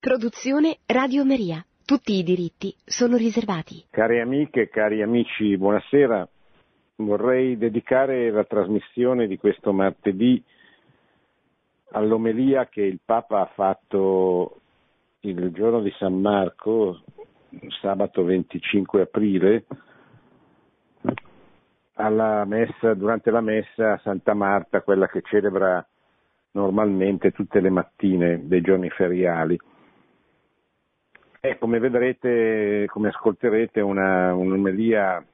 Produzione Radio Maria. Tutti i diritti sono riservati. Cari amiche cari amici, buonasera. Vorrei dedicare la trasmissione di questo martedì all'omelia che il Papa ha fatto il giorno di San Marco, sabato 25 aprile, messa, durante la messa a Santa Marta, quella che celebra normalmente tutte le mattine dei giorni feriali. E come vedrete, come ascolterete, una, un'omelia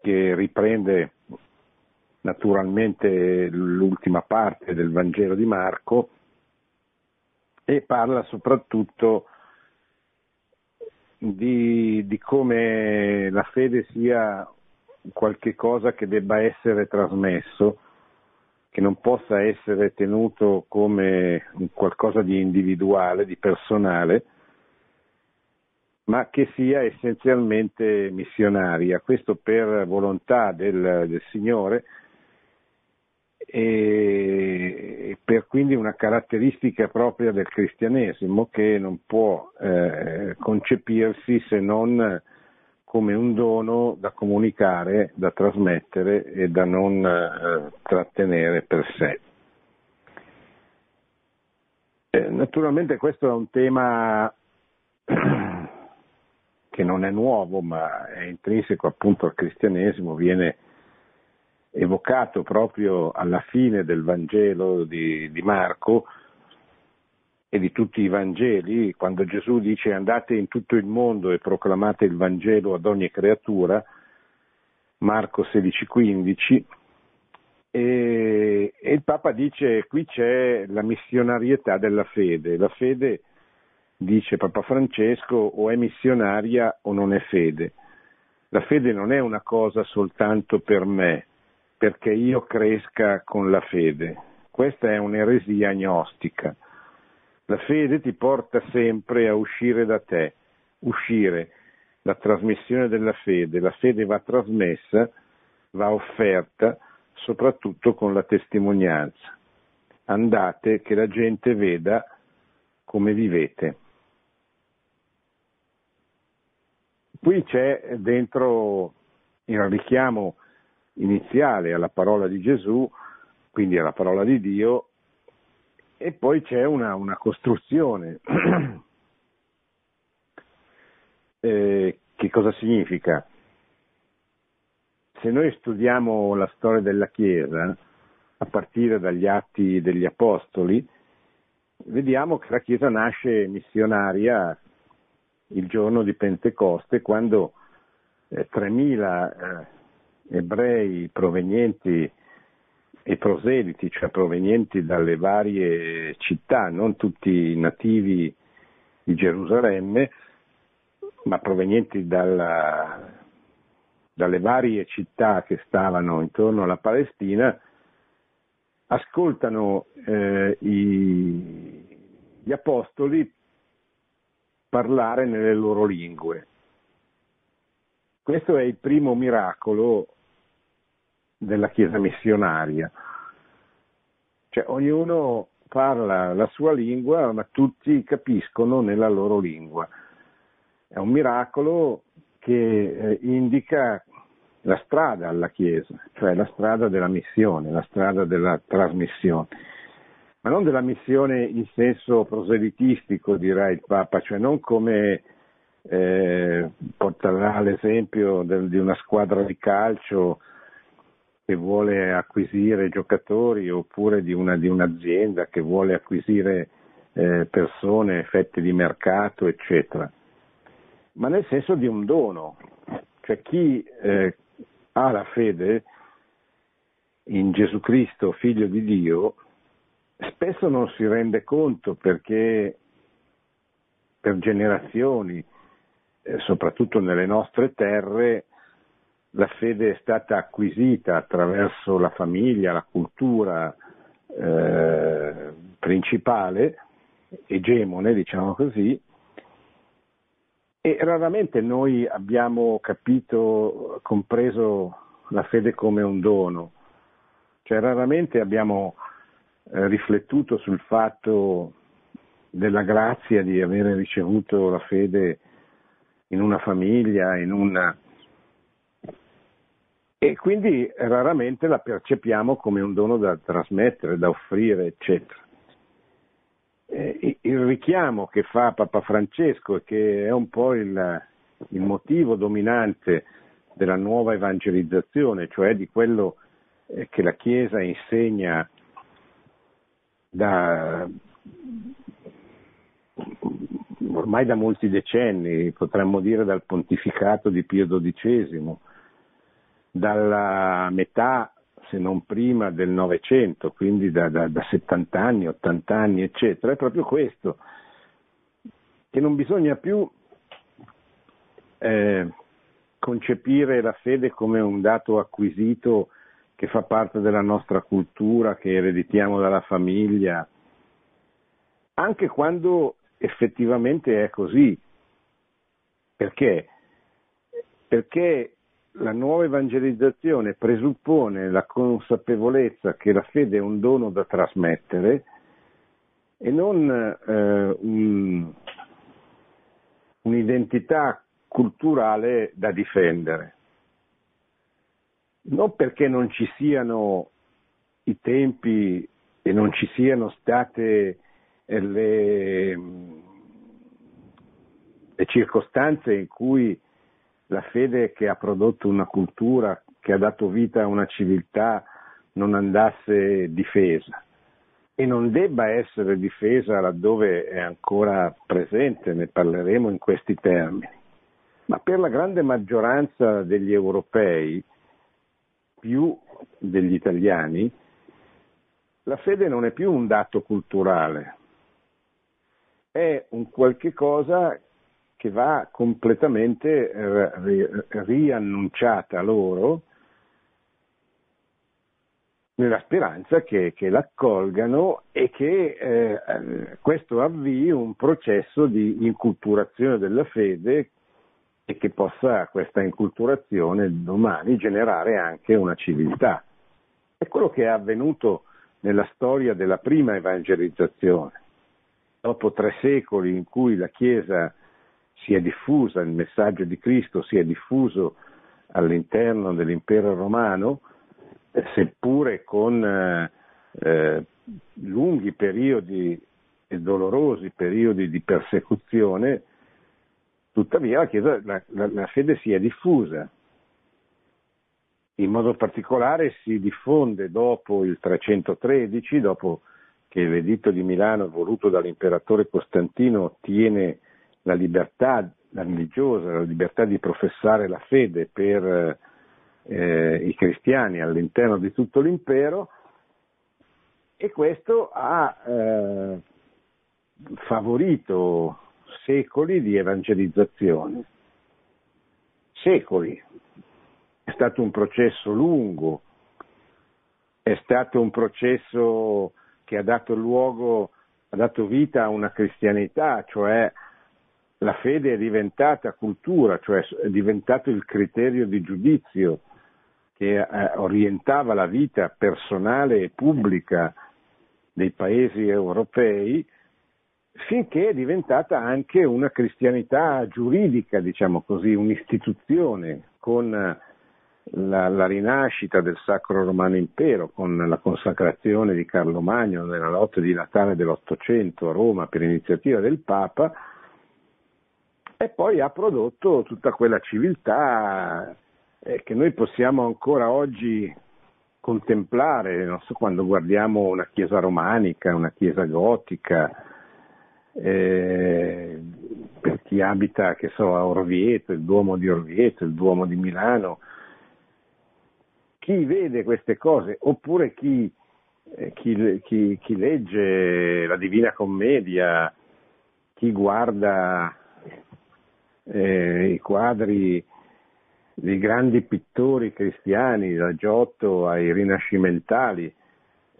che riprende naturalmente l'ultima parte del Vangelo di Marco e parla soprattutto di, di come la fede sia qualche cosa che debba essere trasmesso, che non possa essere tenuto come qualcosa di individuale, di personale, ma che sia essenzialmente missionaria, questo per volontà del, del Signore e per quindi una caratteristica propria del cristianesimo che non può eh, concepirsi se non come un dono da comunicare, da trasmettere e da non eh, trattenere per sé. Eh, naturalmente questo è un tema che non è nuovo ma è intrinseco appunto al cristianesimo, viene evocato proprio alla fine del Vangelo di, di Marco e di tutti i Vangeli, quando Gesù dice andate in tutto il mondo e proclamate il Vangelo ad ogni creatura, Marco 16-15, e, e il Papa dice qui c'è la missionarietà della fede, la fede dice Papa Francesco, o è missionaria o non è fede. La fede non è una cosa soltanto per me, perché io cresca con la fede. Questa è un'eresia agnostica. La fede ti porta sempre a uscire da te, uscire, la trasmissione della fede. La fede va trasmessa, va offerta, soprattutto con la testimonianza. Andate che la gente veda come vivete. Qui c'è dentro il richiamo iniziale alla parola di Gesù, quindi alla parola di Dio, e poi c'è una, una costruzione. eh, che cosa significa? Se noi studiamo la storia della Chiesa, a partire dagli atti degli Apostoli, vediamo che la Chiesa nasce missionaria il giorno di Pentecoste, quando eh, 3.000 eh, ebrei provenienti e proseliti, cioè provenienti dalle varie città, non tutti nativi di Gerusalemme, ma provenienti dalla, dalle varie città che stavano intorno alla Palestina, ascoltano eh, i, gli apostoli parlare nelle loro lingue. Questo è il primo miracolo della Chiesa missionaria. Cioè ognuno parla la sua lingua, ma tutti capiscono nella loro lingua. È un miracolo che eh, indica la strada alla Chiesa, cioè la strada della missione, la strada della trasmissione ma non della missione in senso proselitistico, dirà il Papa, cioè non come eh, porterà l'esempio del, di una squadra di calcio che vuole acquisire giocatori oppure di, una, di un'azienda che vuole acquisire eh, persone, fette di mercato, eccetera, ma nel senso di un dono, cioè chi eh, ha la fede in Gesù Cristo, figlio di Dio, spesso non si rende conto perché per generazioni, eh, soprattutto nelle nostre terre, la fede è stata acquisita attraverso la famiglia, la cultura eh, principale, egemone, diciamo così, e raramente noi abbiamo capito, compreso la fede come un dono, cioè raramente abbiamo eh, riflettuto sul fatto della grazia di avere ricevuto la fede in una famiglia, in una... e quindi raramente la percepiamo come un dono da trasmettere, da offrire, eccetera. il richiamo che fa Papa Francesco che è un po' il, il motivo dominante della nuova evangelizzazione, cioè di quello eh, che la Chiesa insegna da, ormai da molti decenni, potremmo dire dal pontificato di Pio XII, dalla metà, se non prima, del Novecento, quindi da, da, da 70 anni, 80 anni, eccetera, è proprio questo, che non bisogna più eh, concepire la fede come un dato acquisito che fa parte della nostra cultura, che ereditiamo dalla famiglia, anche quando effettivamente è così. Perché? Perché la nuova evangelizzazione presuppone la consapevolezza che la fede è un dono da trasmettere e non eh, un, un'identità culturale da difendere. Non perché non ci siano i tempi e non ci siano state le, le circostanze in cui la fede che ha prodotto una cultura, che ha dato vita a una civiltà, non andasse difesa e non debba essere difesa laddove è ancora presente, ne parleremo in questi termini. Ma per la grande maggioranza degli europei, più degli italiani, la fede non è più un dato culturale, è un qualche cosa che va completamente riannunciata loro nella speranza che, che l'accolgano e che eh, questo avvii un processo di inculturazione della fede e che possa questa inculturazione domani generare anche una civiltà. È quello che è avvenuto nella storia della prima evangelizzazione dopo tre secoli in cui la Chiesa si è diffusa, il messaggio di Cristo si è diffuso all'interno dell'impero romano, seppure con eh, eh, lunghi periodi e dolorosi periodi di persecuzione, tuttavia la, Chiesa, la, la, la fede si è diffusa. In modo particolare si diffonde dopo il 313, dopo che l'editto di Milano voluto dall'imperatore Costantino tiene la libertà religiosa, la libertà di professare la fede per eh, i cristiani all'interno di tutto l'impero e questo ha eh, favorito secoli di evangelizzazione. Secoli. È stato un processo lungo, è stato un processo che ha dato luogo, ha dato vita a una cristianità, cioè la fede è diventata cultura, cioè è diventato il criterio di giudizio che eh, orientava la vita personale e pubblica dei paesi europei, finché è diventata anche una cristianità giuridica, diciamo così, un'istituzione con la, la, rinascita del Sacro Romano Impero con la consacrazione di Carlo Magno nella notte di Natale dell'Ottocento a Roma per iniziativa del Papa e poi ha prodotto tutta quella civiltà eh, che noi possiamo ancora oggi contemplare, so, quando guardiamo una chiesa romanica, una chiesa gotica, eh, per chi abita, che so, a Orvieto, il Duomo di Orvieto, il Duomo di Milano, chi vede queste cose oppure chi, eh, chi, chi, chi legge la Divina Commedia, chi guarda eh, i quadri dei grandi pittori cristiani, da Giotto ai rinascimentali,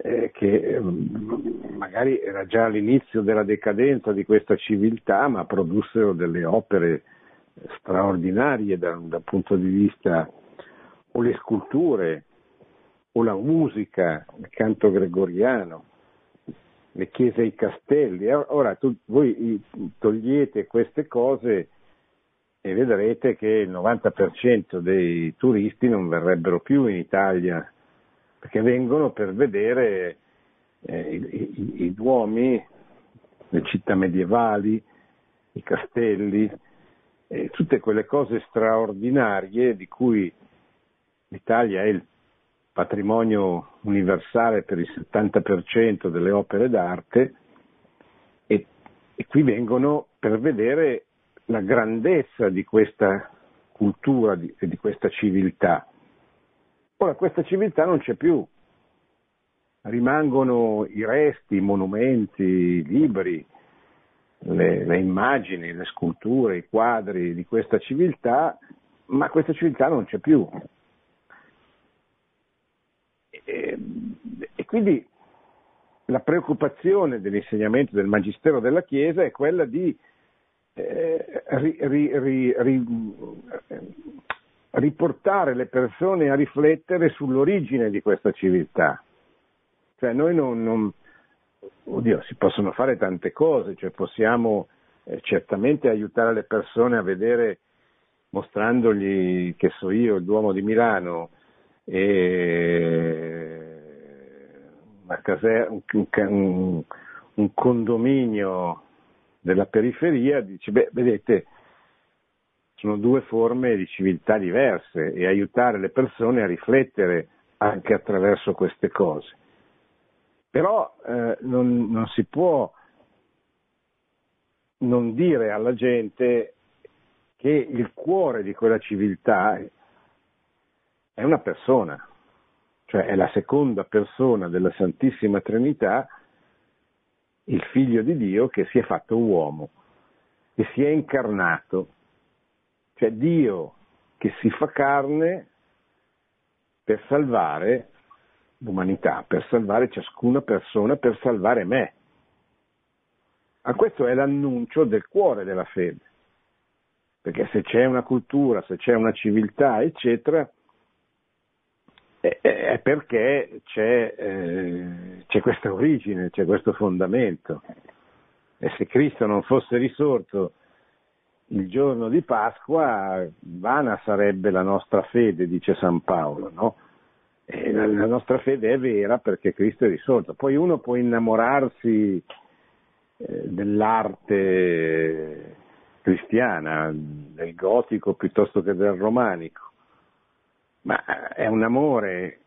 eh, che mm, magari era già l'inizio della decadenza di questa civiltà, ma produssero delle opere straordinarie dal, dal punto di vista o le sculture o la musica, il canto gregoriano, le chiese e i castelli. Ora tu, voi togliete queste cose e vedrete che il 90% dei turisti non verrebbero più in Italia perché vengono per vedere eh, i, i, i, duomi, le città medievali, i castelli, eh, tutte quelle cose straordinarie di cui l'Italia è il patrimonio universale per il 70% delle opere d'arte e, e qui vengono per vedere la grandezza di questa cultura e di, di questa civiltà. Ora questa civiltà non c'è più, rimangono i resti, i monumenti, i libri, le, le, immagini, le sculture, i quadri di questa civiltà, ma questa civiltà non c'è più. E, e quindi la preoccupazione dell'insegnamento del Magistero della Chiesa è quella di eh, ri, ri, ri, riportare le persone a riflettere sull'origine di questa civiltà. Cioè noi non, non oddio, si possono fare tante cose, cioè possiamo eh, certamente aiutare le persone a vedere, mostrandogli, che so io, il Duomo di Milano e caser- un, un, condominio della periferia, dice, beh, vedete, sono due forme di civiltà diverse e aiutare le persone a riflettere anche attraverso queste cose. Però eh, non, non si può non dire alla gente che il cuore di quella civiltà è una persona, cioè è la seconda persona della Santissima Trinità il figlio di Dio che si è fatto uomo, che si è incarnato, cioè Dio che si fa carne per salvare l'umanità, per salvare ciascuna persona, per salvare me. Ma questo è l'annuncio del cuore della fede, perché se c'è una cultura, se c'è una civiltà, eccetera, è perché c'è, eh, c'è questa origine, c'è questo fondamento. E se Cristo non fosse risorto il giorno di Pasqua, vana sarebbe la nostra fede, dice San Paolo, no? la, la, nostra fede è vera perché Cristo è risorto. Poi uno può innamorarsi eh, dell'arte cristiana, del gotico piuttosto che del romanico, ma è un amore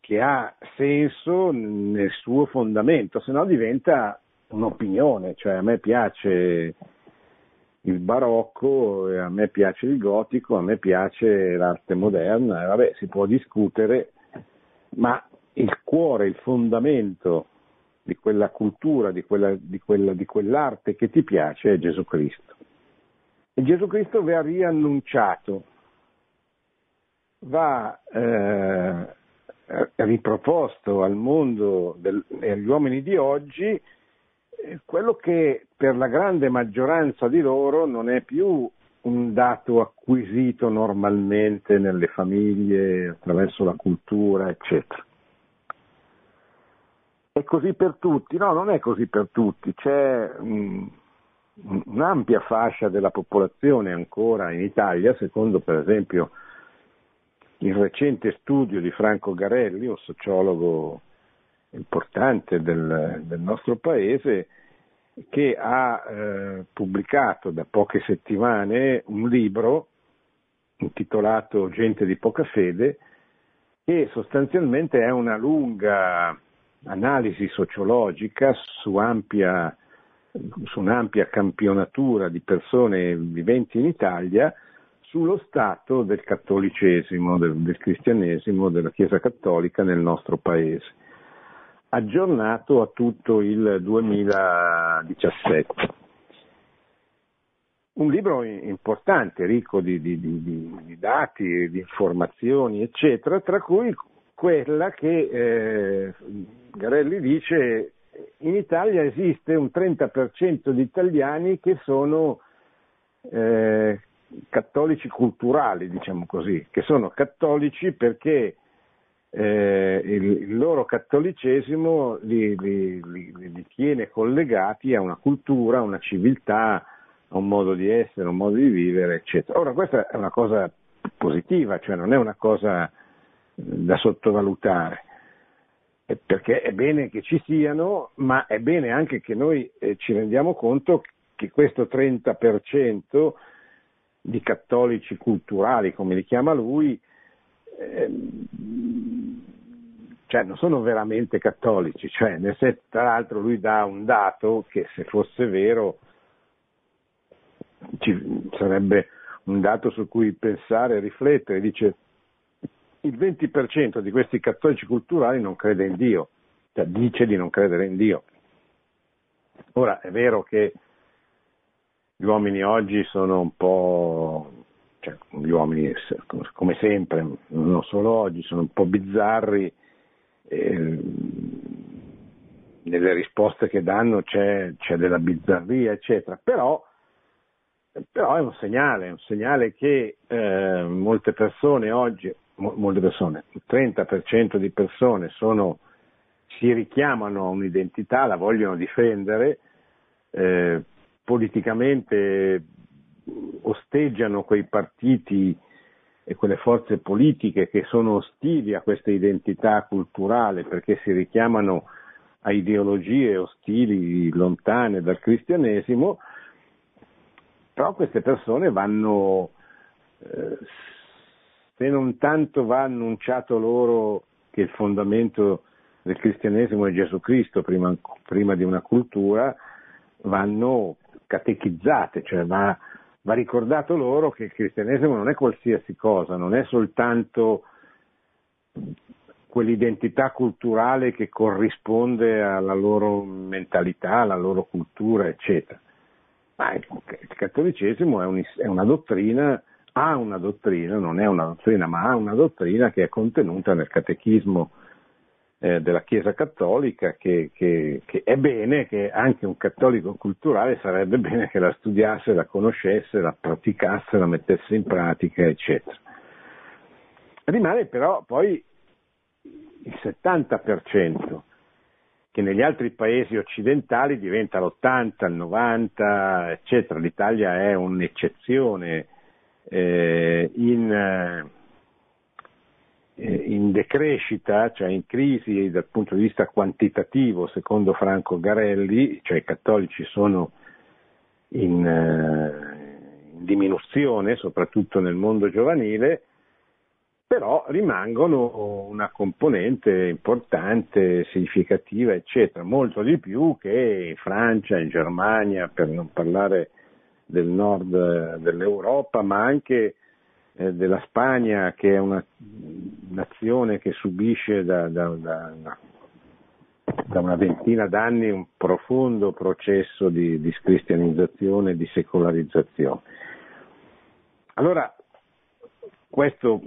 che ha senso nel suo fondamento, se no diventa un'opinione, cioè a me piace il barocco, a me piace il gotico, a me piace l'arte moderna, vabbè si può discutere, ma il cuore, il fondamento di quella cultura, di, quella, di, quella, di quell'arte che ti piace è Gesù Cristo. E Gesù Cristo vi ha riannunciato va eh, riproposto al mondo e agli uomini di oggi quello che per la grande maggioranza di loro non è più un dato acquisito normalmente nelle famiglie attraverso la cultura, eccetera. È così per tutti? No, non è così per tutti, c'è um, un'ampia fascia della popolazione ancora in Italia, secondo per esempio il recente studio di Franco Garelli, un sociologo importante del, del nostro paese, che ha eh, pubblicato da poche settimane un libro intitolato Gente di poca fede, che sostanzialmente è una lunga analisi sociologica su, ampia, su un'ampia campionatura di persone viventi in Italia sullo stato del cattolicesimo, del, del cristianesimo, della Chiesa cattolica nel nostro paese, aggiornato a tutto il 2017. Un libro importante, ricco di, di, di, di dati, di informazioni, eccetera, tra cui quella che eh, Garelli dice in Italia esiste un 30% di italiani che sono eh, cattolici culturali, diciamo così, che sono cattolici perché eh, il, il, loro cattolicesimo li, li, li, li, tiene collegati a una cultura, a una civiltà, a un modo di essere, a un modo di vivere, eccetera. Ora questa è una cosa positiva, cioè non è una cosa da sottovalutare, perché è bene che ci siano, ma è bene anche che noi eh, ci rendiamo conto che questo 30% di cattolici culturali, come li chiama lui, ehm, cioè non sono veramente cattolici, cioè, senso, tra l'altro lui dà un dato che se fosse vero ci, sarebbe un dato su cui pensare e riflettere, dice il 20% di questi cattolici culturali non crede in Dio, cioè dice di non credere in Dio. Ora è vero che gli uomini oggi sono un po', cioè, gli uomini come sempre, non solo oggi, sono un po' bizzarri, eh, nelle risposte che danno c'è, c'è della bizzarria, eccetera, però, però, è un segnale, è un segnale che eh, molte persone oggi, mo, molte persone, il 30% di persone sono, si richiamano a un'identità, la vogliono difendere, eh, politicamente osteggiano quei partiti e quelle forze politiche che sono ostili a questa identità culturale perché si richiamano a ideologie ostili, lontane dal cristianesimo, però queste persone vanno, eh, se non tanto va annunciato loro che il fondamento del cristianesimo è Gesù Cristo prima, prima di una cultura, vanno catechizzate, cioè va, va ricordato loro che il cristianesimo non è qualsiasi cosa, non è soltanto quell'identità culturale che corrisponde alla loro mentalità, alla loro cultura, eccetera. Ma il cattolicesimo è, un, è, una dottrina, ha una dottrina, non è una dottrina, ma ha una dottrina che è contenuta nel catechismo eh, della Chiesa Cattolica che, che, che, è bene che anche un cattolico culturale sarebbe bene che la studiasse, la conoscesse, la praticasse, la mettesse in pratica, eccetera. Rimane però poi il 70% che negli altri paesi occidentali diventa l'80, il 90, eccetera. L'Italia è un'eccezione eh, in, eh, in decrescita, cioè in crisi dal punto di vista quantitativo, secondo Franco Garelli, cioè i cattolici sono in, eh, in diminuzione, soprattutto nel mondo giovanile, però rimangono una componente importante, significativa, eccetera, molto di più che in Francia, in Germania, per non parlare del nord dell'Europa, ma anche eh, della Spagna, che è una nazione che subisce da, da, da, da, una ventina d'anni un profondo processo di, di scristianizzazione e di secolarizzazione. Allora, questo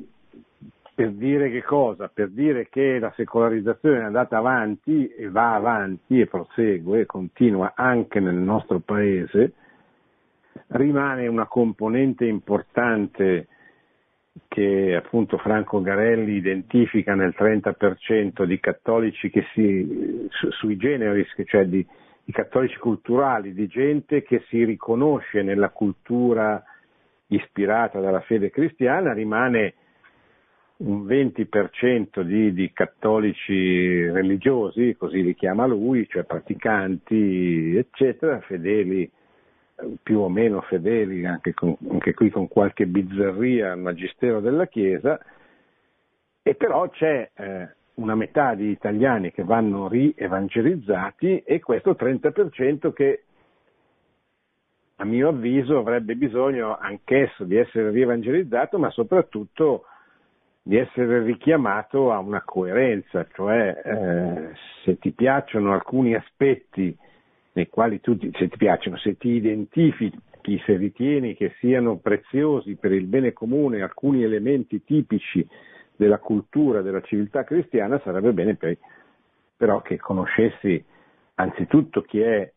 per dire che cosa? Per dire che la secolarizzazione è andata avanti e va avanti e prosegue, e continua anche nel nostro paese, rimane una componente importante che appunto Franco Garelli identifica nel 30% di cattolici che si, su, sui generis, cioè di, di cattolici culturali, di gente che si riconosce nella cultura ispirata dalla fede cristiana, rimane un 20% di, di, cattolici religiosi, così li chiama lui, cioè praticanti, eccetera, fedeli più o meno fedeli, anche, con, anche qui con qualche bizzarria al magistero della Chiesa, e però c'è eh, una metà di italiani che vanno rievangelizzati e questo 30% che a mio avviso avrebbe bisogno anch'esso di essere rievangelizzato, ma soprattutto di essere richiamato a una coerenza, cioè eh, se ti piacciono alcuni aspetti nei quali tu, se ti piacciono, se ti identifichi, se ritieni che siano preziosi per il bene comune alcuni elementi tipici della cultura, della civiltà cristiana, sarebbe bene poi, però che conoscessi anzitutto chi è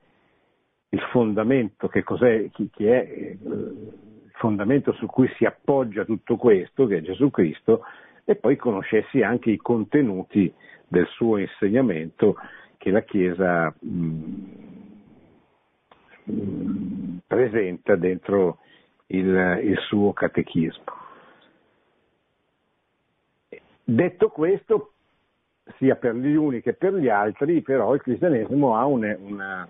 il fondamento, che cos'è, chi, chi è eh, il fondamento su cui si appoggia tutto questo, che è Gesù Cristo, e poi conoscessi anche i contenuti del suo insegnamento che la Chiesa mh, presenta dentro il, il suo catechismo. Detto questo, sia per gli uni che per gli altri, però il cristianesimo ha un, una,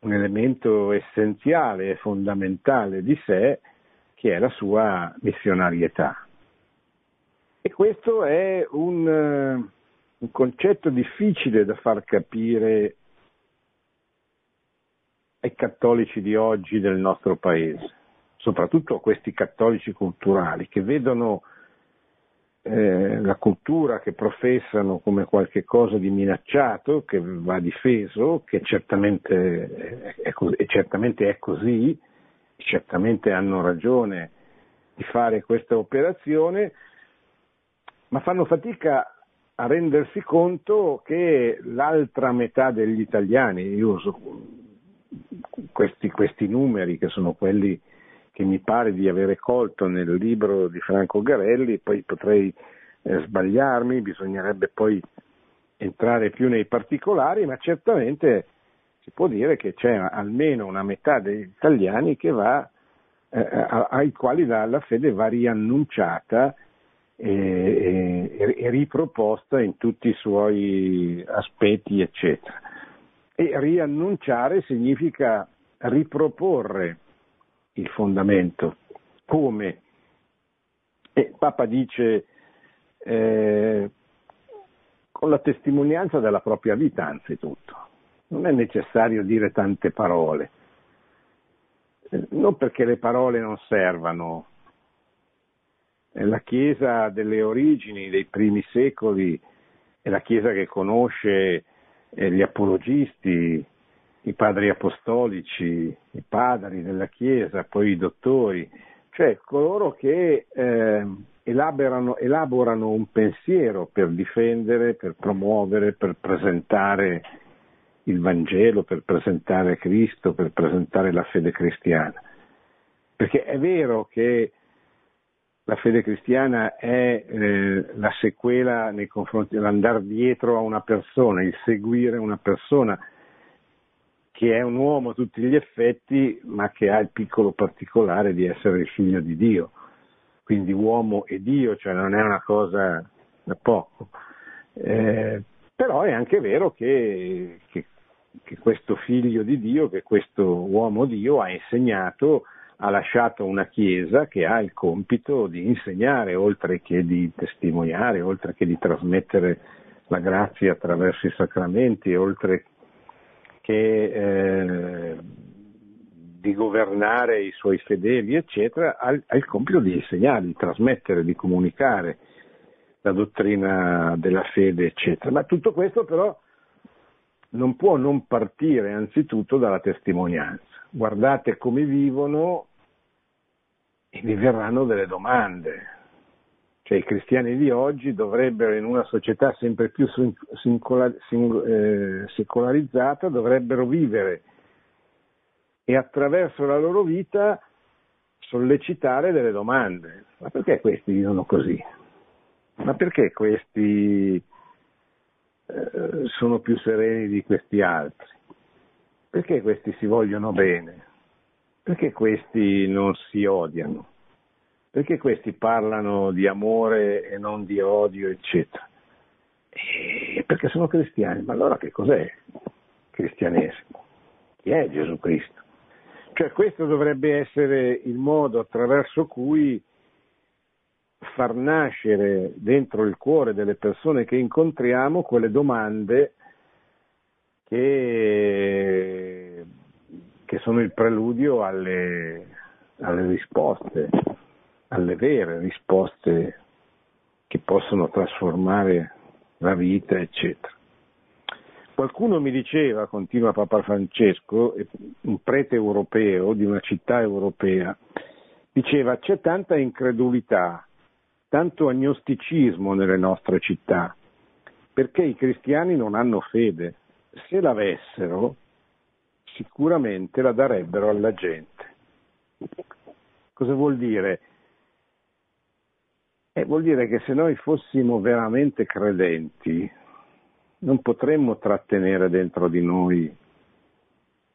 un elemento essenziale e fondamentale di sé che è la sua missionarietà. E questo è un, un concetto difficile da far capire ai cattolici di oggi del nostro paese, soprattutto a questi cattolici culturali che vedono eh, la cultura che professano come qualcosa di minacciato, che va difeso, che certamente è, è, certamente è così, certamente hanno ragione di fare questa operazione, ma fanno fatica a rendersi conto che l'altra metà degli italiani, io uso questi, questi numeri che sono quelli che mi pare di avere colto nel libro di Franco Garelli, poi potrei eh, sbagliarmi, bisognerebbe poi entrare più nei particolari, ma certamente si può dire che c'è almeno una metà degli italiani va, eh, ai quali la, la, fede va riannunciata e, e, e riproposta in tutti i suoi aspetti, eccetera. E riannunciare significa riproporre il fondamento. Come? E Papa dice eh, con la testimonianza della propria vita anzitutto. Non è necessario dire tante parole, eh, non perché le parole non servano. La Chiesa delle origini, dei primi secoli, è la Chiesa che conosce eh, gli apologisti, i padri apostolici, i padri della Chiesa, poi i dottori, cioè coloro che eh, elaborano, elaborano, un pensiero per difendere, per promuovere, per presentare il Vangelo, per presentare Cristo, per presentare la fede cristiana. Perché è vero che la fede cristiana è eh, la sequela nei confronti dell'andare dietro a una persona, il seguire una persona, che è un uomo a tutti gli effetti, ma che ha il piccolo particolare di essere il figlio di Dio, quindi uomo e Dio, cioè non è una cosa da poco. Eh, però è anche vero che, che, che, questo figlio di Dio, che questo uomo Dio ha insegnato, ha lasciato una chiesa che ha il compito di insegnare, oltre che di testimoniare, oltre che di trasmettere la grazia attraverso i sacramenti, oltre che eh, di governare i suoi fedeli, eccetera, ha, ha il compito di insegnare, di trasmettere, di comunicare la dottrina della fede, eccetera. Ma tutto questo però non può non partire anzitutto dalla testimonianza. Guardate come vivono e vi verranno delle domande. Cioè i cristiani di oggi dovrebbero, in una società sempre più eh, secolarizzata, dovrebbero vivere e attraverso la loro vita sollecitare delle domande. Ma perché questi vivono così? Ma perché questi eh, sono più sereni di questi altri? Perché questi si vogliono bene? Perché questi non si odiano? Perché questi parlano di amore e non di odio, eccetera? E perché sono cristiani. Ma allora che cos'è il cristianesimo? Chi è Gesù Cristo? Cioè questo dovrebbe essere il modo attraverso cui far nascere dentro il cuore delle persone che incontriamo quelle domande che, che sono il preludio alle, alle risposte alle vere risposte che possono trasformare la vita, eccetera. Qualcuno mi diceva, continua Papa Francesco, un prete europeo di una città europea, diceva c'è tanta incredulità, tanto agnosticismo nelle nostre città, perché i cristiani non hanno fede. Se l'avessero, sicuramente la darebbero alla gente. Cosa vuol dire? E vuol dire che se noi fossimo veramente credenti, non potremmo trattenere dentro di noi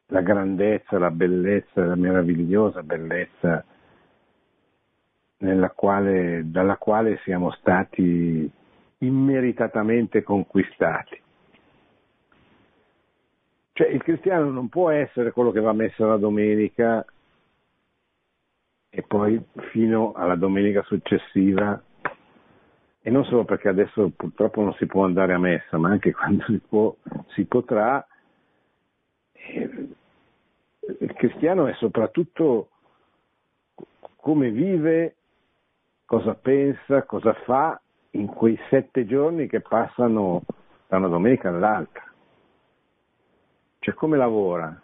la grandezza, la bellezza, la meravigliosa bellezza quale, dalla quale siamo stati immeritatamente conquistati. Cioè il cristiano non può essere quello che va a messa la domenica e poi fino alla domenica successiva, e non solo perché adesso purtroppo non si può andare a messa, ma anche quando si, può, si potrà, eh, il cristiano è soprattutto come vive, cosa pensa, cosa fa in quei sette giorni che passano da una domenica all'altra. Cioè come lavora,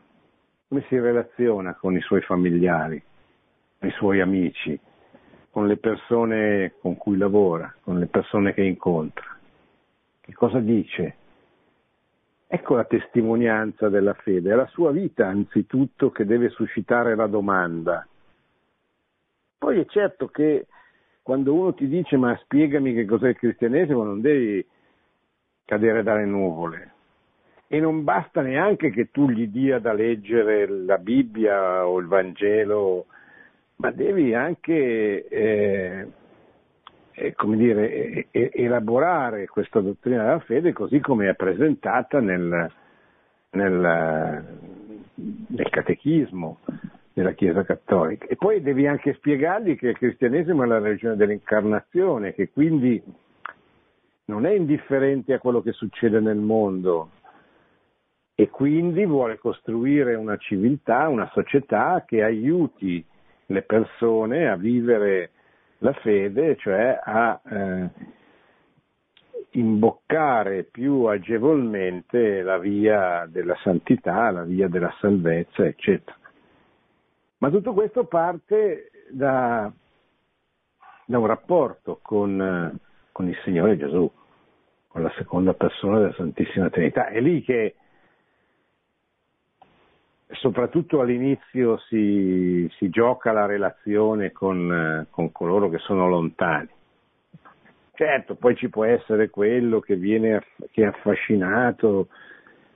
come si relaziona con i suoi familiari, con i suoi amici, con le persone con cui lavora, con le persone che incontra. Che cosa dice? Ecco la testimonianza della fede, è la sua vita anzitutto che deve suscitare la domanda. Poi è certo che quando uno ti dice ma spiegami che cos'è il cristianesimo non devi cadere dalle nuvole, e non basta neanche che tu gli dia da leggere la Bibbia o il Vangelo, ma devi anche eh, eh, dire, eh, elaborare questa dottrina della fede così come è presentata nel, nel, nel catechismo della Chiesa Cattolica. E poi devi anche spiegargli che il cristianesimo è la religione dell'incarnazione, che quindi non è indifferente a quello che succede nel mondo, e quindi vuole costruire una civiltà, una società che aiuti le persone a vivere la fede, cioè a eh, imboccare più agevolmente la via della santità, la via della salvezza, eccetera. Ma tutto questo parte da, da un rapporto con, con il Signore Gesù, con la seconda persona della Santissima Trinità. È lì che soprattutto all'inizio si, si, gioca la relazione con, con, coloro che sono lontani. Certo, poi ci può essere quello che, viene, che è affascinato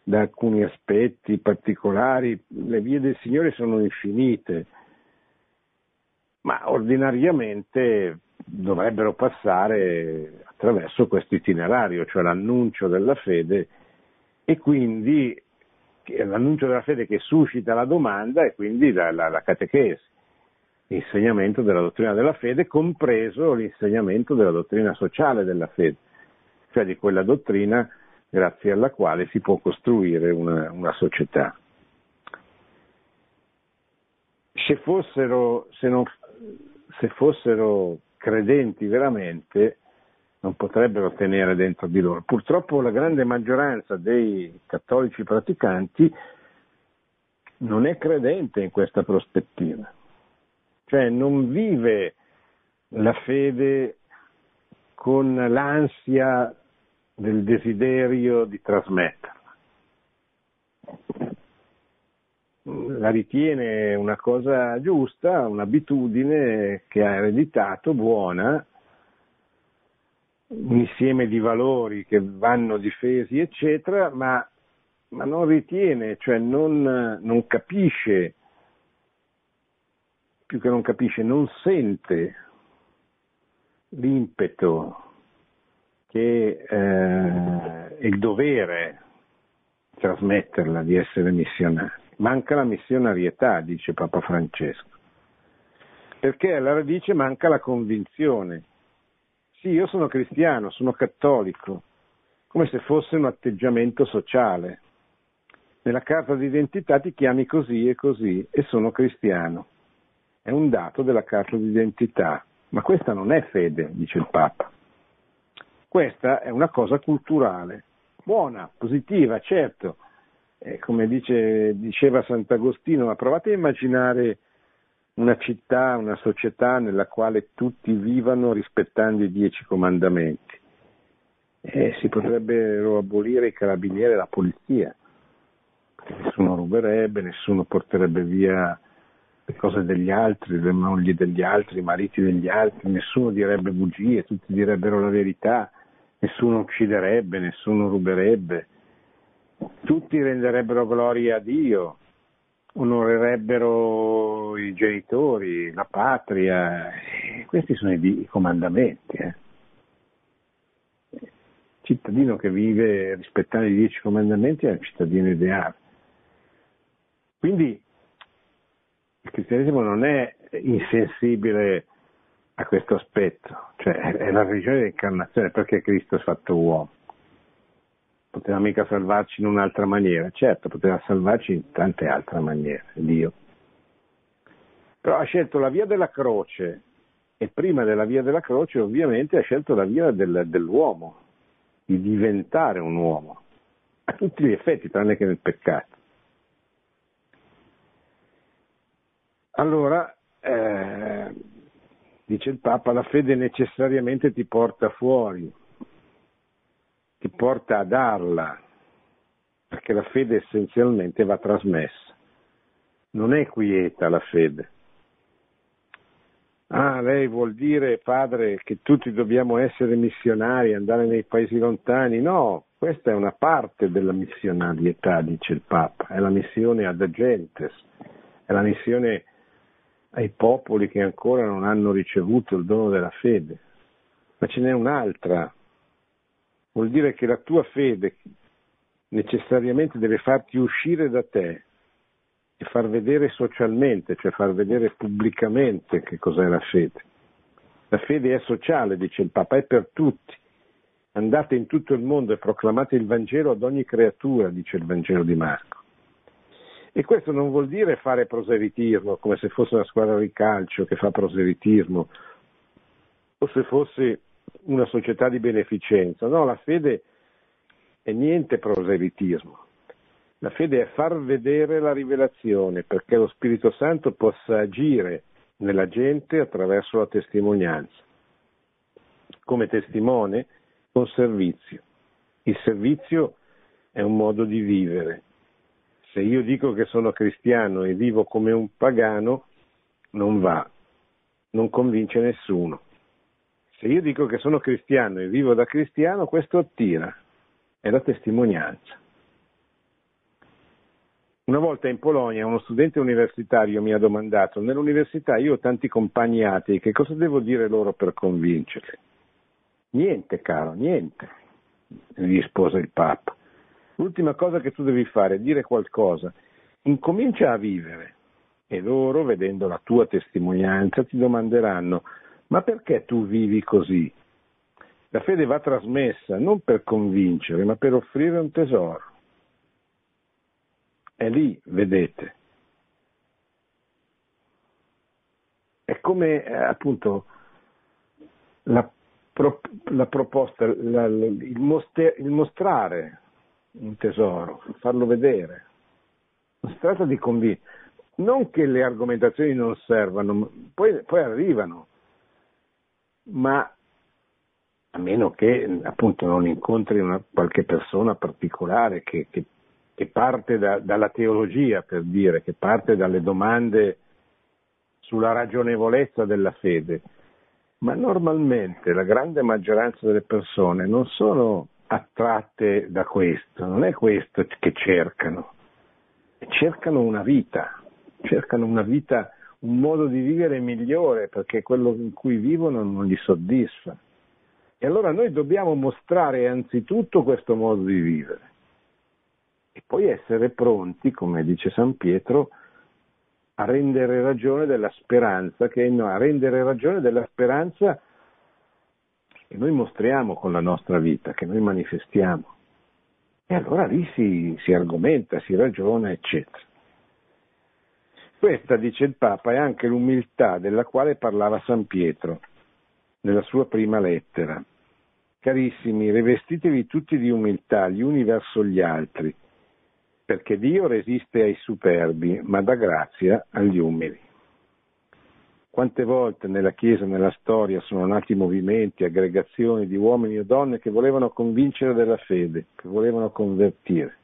da alcuni aspetti particolari, le vie del Signore sono infinite, ma ordinariamente dovrebbero passare attraverso questo itinerario, cioè l'annuncio della fede e quindi l'annuncio della fede che suscita la domanda e quindi la, la, la catechesi, l'insegnamento della dottrina della fede, compreso l'insegnamento della dottrina sociale della fede, cioè di quella dottrina grazie alla quale si può costruire una, una società. Se fossero, se, non, se fossero credenti veramente, non potrebbero tenere dentro di loro. Purtroppo la grande maggioranza dei cattolici praticanti non è credente in questa prospettiva, cioè non vive la fede con l'ansia del desiderio di trasmetterla. La ritiene una cosa giusta, un'abitudine che ha ereditato, buona, un insieme di valori che vanno difesi, eccetera, ma, ma non ritiene, cioè non, non, capisce, più che non capisce, non sente l'impeto che eh, è il dovere trasmetterla di essere missionari. Manca la missionarietà, dice Papa Francesco, perché alla radice manca la convinzione sì, io sono cristiano, sono cattolico, come se fosse un atteggiamento sociale. Nella carta d'identità ti chiami così e così e sono cristiano. È un dato della carta d'identità, ma questa non è fede, dice il Papa. Questa è una cosa culturale, buona, positiva, certo. Eh, come dice, diceva Sant'Agostino, ma provate a immaginare una città, una società nella quale tutti vivano rispettando i dieci comandamenti. E si potrebbero abolire i carabinieri e la polizia, perché nessuno ruberebbe, nessuno porterebbe via le cose degli altri, le mogli degli altri, i mariti degli altri, nessuno direbbe bugie, tutti direbbero la verità, nessuno ucciderebbe, nessuno ruberebbe, tutti renderebbero gloria a Dio, onorerebbero i genitori, la patria, questi sono i, comandamenti. Eh. cittadino che vive rispettando i dieci comandamenti è un cittadino ideale. Quindi il cristianesimo non è insensibile a questo aspetto, cioè è la religione dell'incarnazione, perché Cristo è fatto uomo. Poteva mica salvarci in un'altra maniera, certo, poteva salvarci in tante altre maniere, Dio. Però ha scelto la via della croce e prima della via della croce ovviamente ha scelto la via del, dell'uomo, di diventare un uomo, a tutti gli effetti, tranne che nel peccato. Allora, eh, dice il Papa, la fede necessariamente ti porta fuori, ti porta a darla, perché la fede essenzialmente va trasmessa. Non è quieta la fede. Ah, lei vuol dire, padre, che tutti dobbiamo essere missionari, andare nei paesi lontani? No, questa è una parte della missionarietà, dice il Papa, è la missione ad agentes, è la missione ai popoli che ancora non hanno ricevuto il dono della fede. Ma ce n'è un'altra. Vuol dire che la tua fede necessariamente deve farti uscire da te e far vedere socialmente, cioè far vedere pubblicamente che cos'è la fede. La fede è sociale, dice il Papa, è per tutti. Andate in tutto il mondo e proclamate il Vangelo ad ogni creatura, dice il Vangelo di Marco. E questo non vuol dire fare proselitismo, come se fosse una squadra di calcio che fa proselitismo, o se fosse una società di beneficenza. No, la fede è niente proselitismo. La fede è far vedere la rivelazione perché lo Spirito Santo possa agire nella gente attraverso la testimonianza. Come testimone, con servizio. Il servizio è un modo di vivere, se io dico che sono cristiano e vivo come un pagano, non va, non convince nessuno. Se io dico che sono cristiano e vivo da cristiano, questo attira, è la testimonianza. Una volta in Polonia uno studente universitario mi ha domandato, nell'università io ho tanti compagni atei, che cosa devo dire loro per convincerli? Niente, caro, niente, gli rispose il Papa. L'ultima cosa che tu devi fare è dire qualcosa. Incomincia a vivere e loro, vedendo la tua testimonianza, ti domanderanno ma perché tu vivi così? La fede va trasmessa non per convincere, ma per offrire un tesoro. È lì, vedete. È come eh, appunto la, pro, la proposta, la, il, moster, il mostrare un tesoro, farlo vedere. Non si tratta di convincere, non che le argomentazioni non servano, poi, poi arrivano, ma a meno che appunto non incontri una, qualche persona particolare che, che, che parte da, dalla teologia, per dire, che parte dalle domande sulla ragionevolezza della fede, ma normalmente la grande maggioranza delle persone non sono attratte da questo, non è questo che cercano, cercano una vita, cercano una vita, un modo di vivere migliore perché quello in cui vivono non li soddisfa. E allora noi dobbiamo mostrare anzitutto questo modo di vivere. E poi essere pronti, come dice San Pietro, a rendere ragione della speranza, che, no, a rendere ragione della speranza che noi mostriamo con la nostra vita, che noi manifestiamo. E allora lì si, si argomenta, si ragiona, eccetera. Questa, dice il Papa, è anche l'umiltà della quale parlava San Pietro nella sua prima lettera. Carissimi, rivestitevi tutti di umiltà gli uni verso gli altri, perché Dio resiste ai superbi, ma dà grazia agli umili. Quante volte nella Chiesa, nella storia, sono nati movimenti, aggregazioni di uomini e donne che volevano convincere della fede, che volevano convertire.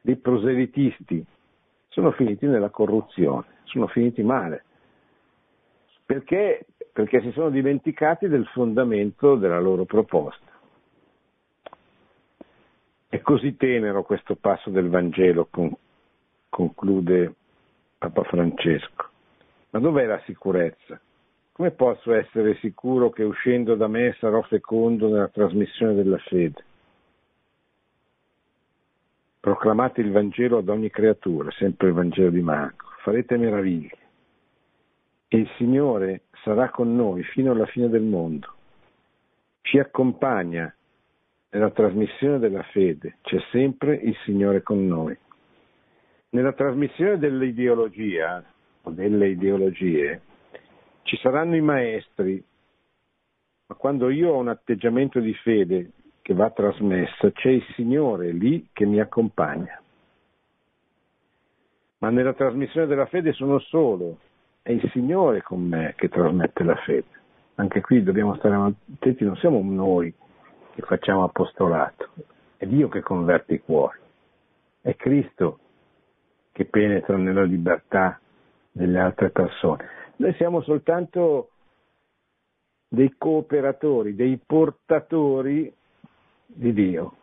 Dei proselitisti sono finiti nella corruzione. sono finiti male. Perché? Perché si sono dimenticati del fondamento della loro proposta. È così tenero questo passo del Vangelo, conclude Papa Francesco. Ma dov'è la sicurezza? Come posso essere sicuro che uscendo da me sarò fecondo nella trasmissione della fede? Proclamate il Vangelo ad ogni creatura, sempre il Vangelo di Marco, farete meraviglie. E il Signore sarà con noi fino alla fine del mondo. Ci accompagna nella trasmissione della fede, c'è sempre il Signore con noi. Nella trasmissione dell'ideologia delle ideologie ci saranno i maestri, ma quando io ho un atteggiamento di fede che va trasmessa, c'è il Signore lì che mi accompagna. Ma nella trasmissione della fede sono solo, è il Signore con me che trasmette la fede. Anche qui dobbiamo stare attenti, non siamo noi che facciamo apostolato, è Dio che converte i cuori, è Cristo che penetra nella libertà delle altre persone. Noi siamo soltanto dei cooperatori, dei portatori di Dio.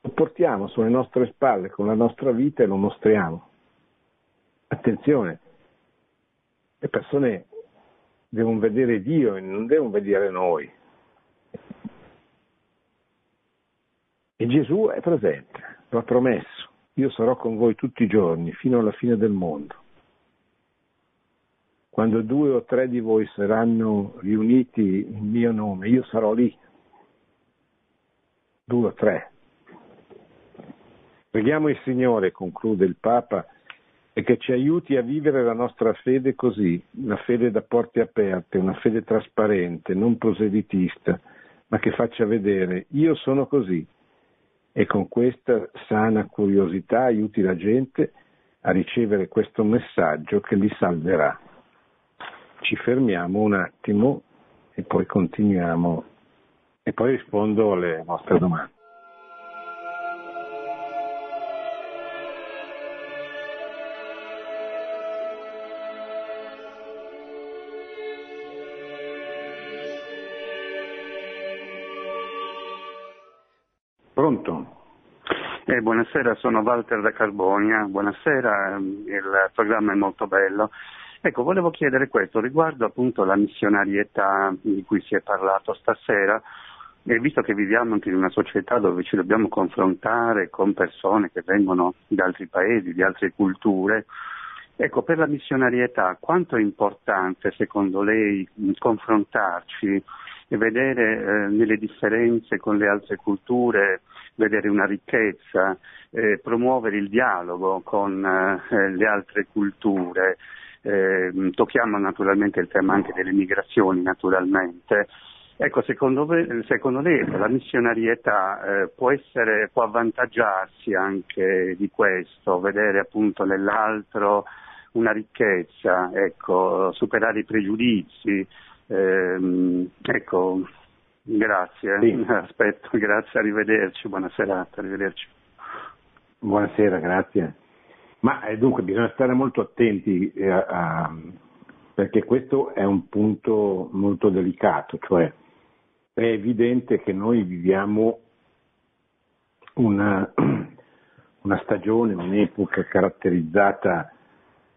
Lo portiamo sulle nostre spalle con la nostra vita e lo mostriamo. Attenzione, le persone devono vedere Dio e non devono vedere noi. E Gesù è presente, lo ha promesso. Io sarò con voi tutti i giorni, fino alla fine del mondo. Quando due o tre di voi saranno riuniti in mio nome, io sarò lì. Due o tre. Preghiamo il Signore, conclude il Papa, e che ci aiuti a vivere la nostra fede così, una fede da porte aperte, una fede trasparente, non proselitista, ma che faccia vedere io sono così e con questa sana curiosità aiuti la gente a ricevere questo messaggio che li salverà ci fermiamo un attimo e poi continuiamo e poi rispondo alle vostre domande. Pronto? Eh, buonasera, sono Walter da Carbonia, buonasera, il programma è molto bello. Ecco, volevo chiedere questo riguardo appunto la missionarietà di cui si è parlato stasera, e visto che viviamo anche in una società dove ci dobbiamo confrontare con persone che vengono da altri paesi, di altre culture, ecco, per la missionarietà quanto è importante secondo lei confrontarci e vedere eh, nelle differenze con le altre culture, vedere una ricchezza, eh, promuovere il dialogo con eh, le altre culture? Eh, tocchiamo naturalmente il tema anche delle migrazioni, naturalmente. Ecco, secondo, me, secondo lei la missionarietà eh, può, essere, può avvantaggiarsi anche di questo, vedere appunto nell'altro una ricchezza, ecco, superare i pregiudizi. Ehm, ecco, grazie, sì. aspetto, grazie, arrivederci, buona serata, arrivederci. Buonasera, grazie. Ma eh, dunque bisogna stare molto attenti eh, a, perché questo è un punto molto delicato, cioè è evidente che noi viviamo una, una stagione, un'epoca caratterizzata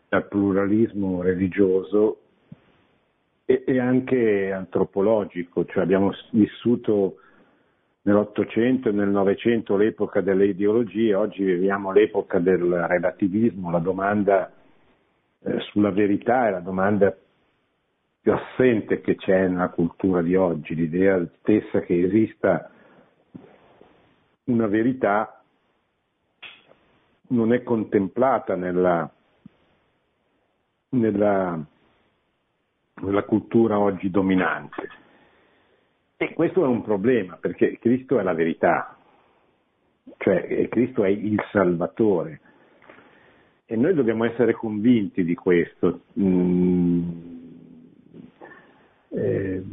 dal pluralismo religioso e, e anche antropologico, cioè abbiamo vissuto nell'Ottocento e nel Novecento l'epoca delle ideologie, oggi viviamo l'epoca del relativismo, la domanda eh, sulla verità è la domanda più assente che c'è nella cultura di oggi, l'idea stessa che esista una verità non è contemplata nella, nella, nella cultura oggi dominante. E questo è un problema perché Cristo è la verità, cioè Cristo è il Salvatore e noi dobbiamo essere convinti di questo. Mm, eh,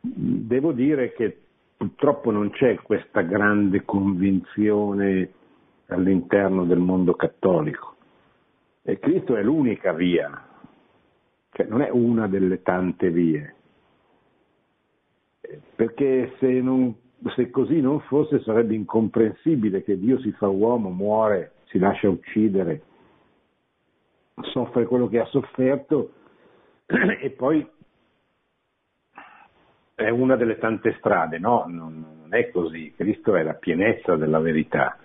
devo dire che purtroppo non c'è questa grande convinzione all'interno del mondo cattolico. E Cristo è l'unica via, cioè non è una delle tante vie. Perché se, non, se così non fosse sarebbe incomprensibile che Dio si fa uomo, muore, si lascia uccidere, soffre quello che ha sofferto e poi è una delle tante strade, no, non è così, Cristo è la pienezza della verità,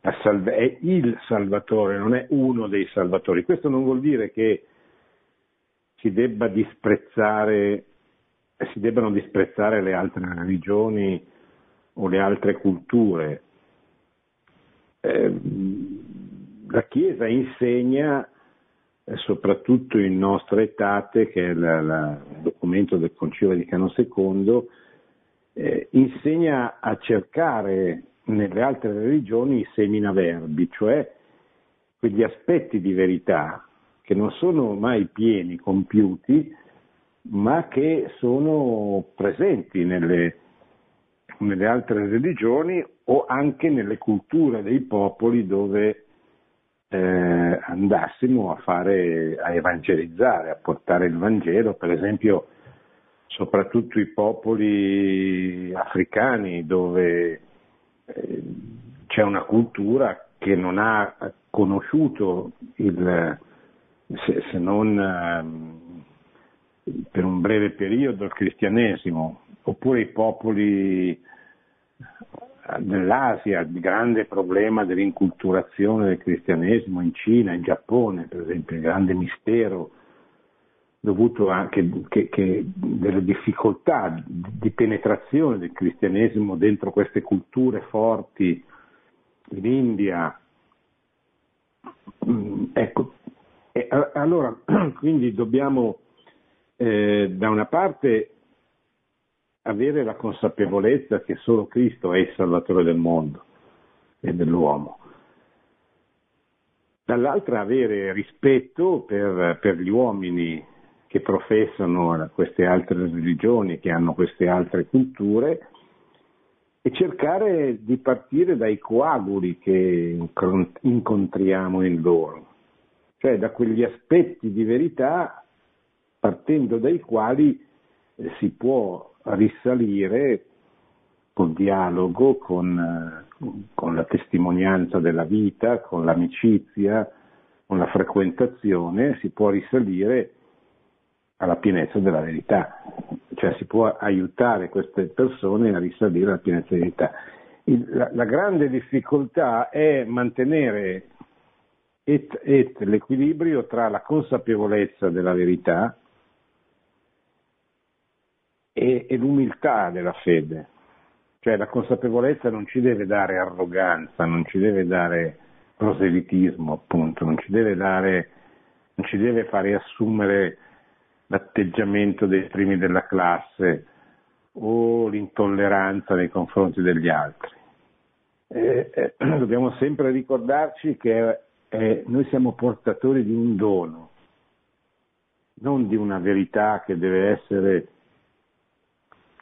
è il Salvatore, non è uno dei Salvatori. Questo non vuol dire che si debba disprezzare, si debbano disprezzare le altre religioni o le altre culture. Eh, la Chiesa insegna soprattutto in Nostra Etate, che è la, la, il documento del Concilio Vaticano II, eh, insegna a cercare nelle altre religioni i seminaverbi, cioè quegli aspetti di verità che non sono mai pieni, compiuti, ma che sono presenti nelle, nelle altre religioni o anche nelle culture dei popoli dove eh, andassimo a, fare, a evangelizzare, a portare il Vangelo, per esempio soprattutto i popoli africani dove eh, c'è una cultura che non ha conosciuto il, se, se non eh, per un breve periodo il cristianesimo, oppure i popoli dell'Asia, il grande problema dell'inculturazione del cristianesimo in Cina, in Giappone, per esempio, il grande mistero dovuto anche che, che delle difficoltà di penetrazione del cristianesimo dentro queste culture forti in India. Mm, ecco, e allora quindi dobbiamo eh, da una parte avere la consapevolezza che solo Cristo è il Salvatore del mondo e dell'uomo. Dall'altra avere rispetto per, per gli uomini che professano queste altre religioni, che hanno queste altre culture, e cercare di partire dai coaguli che incontriamo in loro, cioè da quegli aspetti di verità partendo dai quali si può risalire col dialogo, con, con la testimonianza della vita, con l'amicizia, con la frequentazione, si può risalire alla pienezza della verità, cioè si può aiutare queste persone a risalire alla pienezza della verità. Il, la, la, grande difficoltà è mantenere et, et l'equilibrio tra la consapevolezza della verità e, e l'umiltà della fede. Cioè la consapevolezza non ci deve dare arroganza, non ci deve dare proselitismo, appunto, non ci deve, dare, non ci deve fare assumere l'atteggiamento dei primi della classe o l'intolleranza nei confronti degli altri. Eh, eh, dobbiamo sempre ricordarci che eh, noi siamo portatori di un dono, non di una verità che deve essere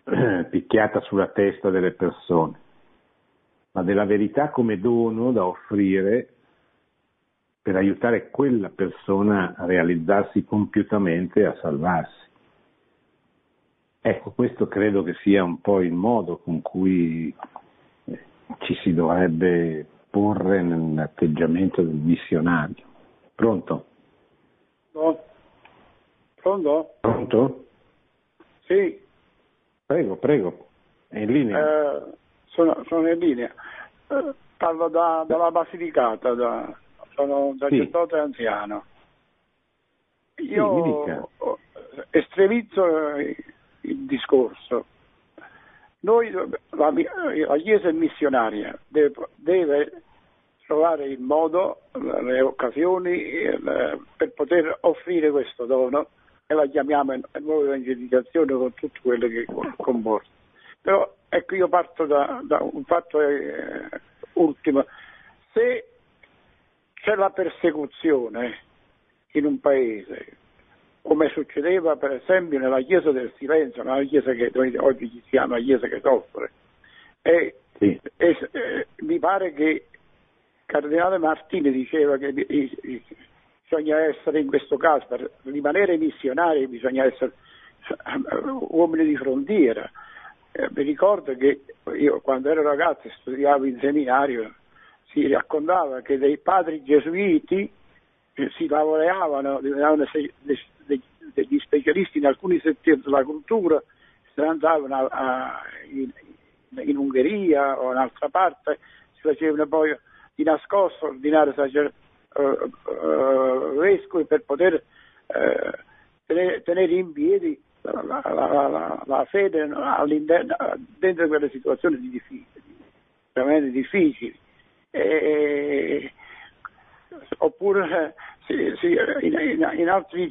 picchiata sulla testa delle persone, ma della verità come dono da offrire per aiutare quella persona a realizzarsi compiutamente e a salvarsi. Ecco, questo credo che sia un po' il modo con cui eh, ci si dovrebbe porre nell'atteggiamento del missionario. Pronto? No. Pronto? Pronto? Sì. Prego, prego, è in linea. Eh, sono, sono, in linea. Eh, parlo da, dalla Basilicata, da, sono un sacerdote sì. anziano. Io sì, estremizzo il discorso. Noi, la, la Chiesa missionaria deve, deve trovare il modo, le occasioni per poter offrire questo dono e la chiamiamo nuova evangelizzazione con tutto quello che comporta. Però ecco io parto da, da un fatto eh, ultimo. Se c'è la persecuzione in un paese, come succedeva per esempio nella Chiesa del Silenzio, nella Chiesa che oggi si chiama Chiesa che soffre, e, sì. e, e, mi pare che Cardinale Martini diceva che i, i, bisogna essere in questo caso, per rimanere missionari bisogna essere eh, uomini di frontiera. Eh, mi ricordo che io quando ero ragazzo studiavo in seminario, si raccontava che dei padri gesuiti eh, si laureavano, diventavano degli specialisti in alcuni settori della cultura, se ne andavano a, a, in, in, Ungheria o in altra parte, si facevano poi di nascosto ordinare sacer, uh, vescovi per poter uh, tenere, in piedi la, la, la, la fede dentro quelle situazioni difficili, veramente difficili. E, oppure in, altre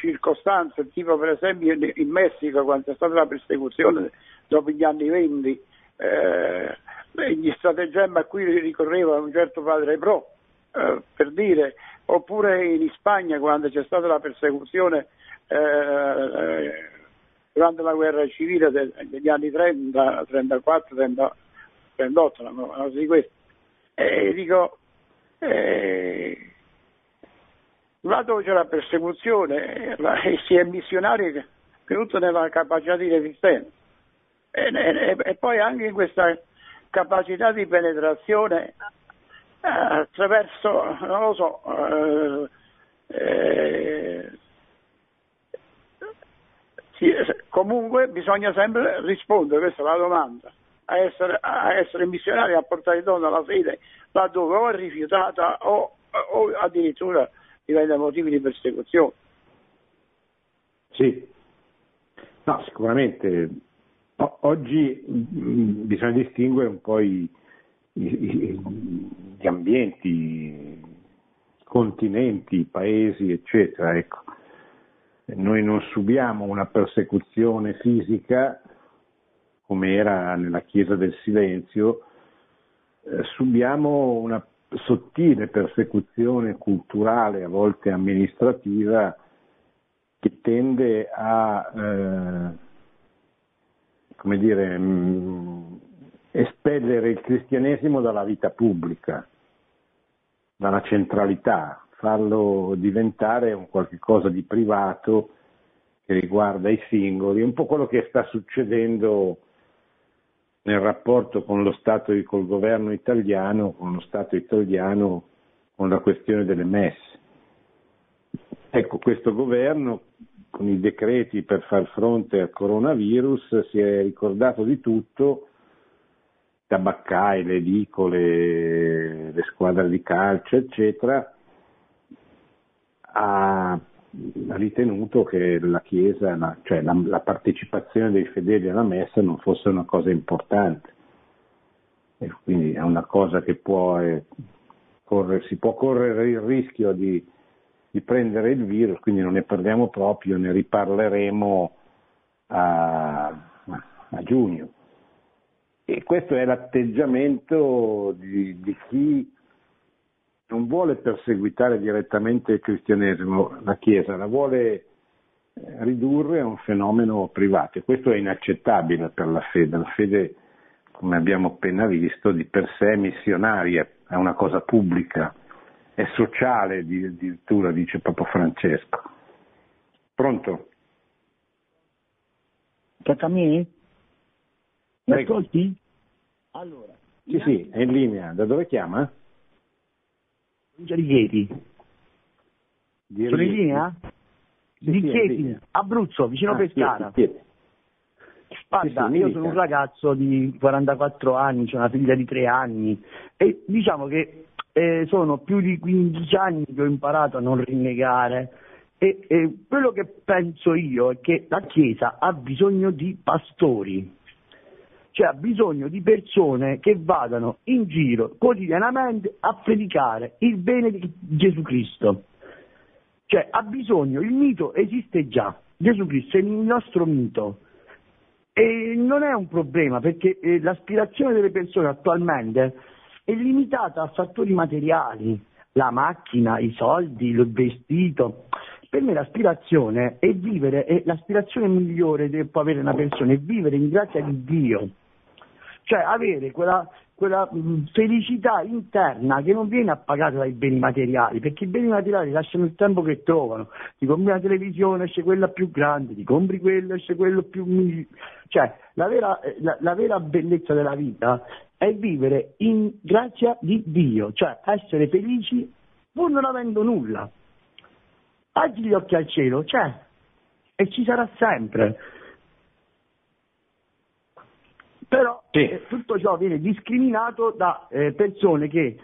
circostanze, tipo per esempio in, Messico quando c'è stata la persecuzione dopo gli anni 20, eh, gli stratagemmi a cui ricorreva un certo padre Pro, eh, per dire, oppure in Spagna quando c'è stata la persecuzione eh, eh durante la guerra civile degli anni 30, 34, 30, 38, una cosa di questo. E dico, eh, là dove c'è la persecuzione la, e si è missionari creduto nella capacità di resistenza e, e, e, poi anche in questa capacità di penetrazione attraverso, non lo so, eh, eh, sì, comunque bisogna sempre rispondere, questa è la domanda, a essere, a essere missionari, a portare donna alla fede laddove o è rifiutata o, o addirittura diventa motivi di persecuzione. Sì, no, sicuramente o- oggi mh, bisogna distinguere un po' i, i, gli ambienti, continenti, paesi, eccetera. Ecco. Noi non subiamo una persecuzione fisica come era nella Chiesa del Silenzio, eh, subiamo una sottile persecuzione culturale, a volte amministrativa, che tende a eh, come dire, mh, mm, espellere il cristianesimo dalla vita pubblica, dalla centralità, farlo diventare un qualche cosa di privato che riguarda i singoli, un po' quello che sta succedendo nel rapporto con lo Stato e col governo italiano, con lo Stato italiano, con la questione delle messe. Ecco, questo governo con i decreti per far fronte al coronavirus si è ricordato di tutto, tabaccai, le edicole, le squadre di calcio, eccetera, ha ritenuto che la Chiesa, cioè la, la, partecipazione dei fedeli alla messa non fosse una cosa importante. E quindi è una cosa che può, eh, correre, si può correre il rischio di, di, prendere il virus, quindi non ne parliamo proprio, ne riparleremo a, a giugno. E questo è l'atteggiamento di, di chi non vuole perseguitare direttamente il cristianesimo, la Chiesa, la vuole eh, ridurre a un fenomeno privato e questo è inaccettabile per la fede. La fede, come abbiamo appena visto, di per sé è missionaria, è una cosa pubblica, è sociale addirittura, dice Papa Francesco. Pronto? Tocca a me? Mi ascolti? Allora. Sì, sì, è in linea. Da dove chiama? provincia di Chieti. Di Sono in linea? Sì, di Chieti, Abruzzo, vicino ah, Pescara. Chieti, Chieti. Guarda, sì, sì, io sono un ragazzo di 44 anni, ho una figlia di 3 anni e diciamo che eh, sono più di 15 anni che ho imparato a non rinnegare e, e quello che penso io è che la Chiesa ha bisogno di pastori, cioè ha bisogno di persone che vadano in giro quotidianamente a predicare il bene di Gesù Cristo. Cioè ha bisogno, il mito esiste già, Gesù Cristo è il nostro mito. E non è un problema perché eh, l'aspirazione delle persone attualmente è limitata a fattori materiali, la macchina, i soldi, il vestito. Per me l'aspirazione è vivere, è l'aspirazione migliore che può avere una persona è vivere in grazia di Dio cioè avere quella, quella mm, felicità interna che non viene appagata dai beni materiali, perché i beni materiali lasciano il tempo che trovano, ti compri una televisione, esce quella più grande, ti compri quello, esce quello più... cioè la vera, la, la vera bellezza della vita è vivere in grazia di Dio, cioè essere felici pur non avendo nulla. Alzi gli occhi al cielo, c'è e ci sarà sempre. Però sì. eh, tutto ciò viene discriminato da eh, persone che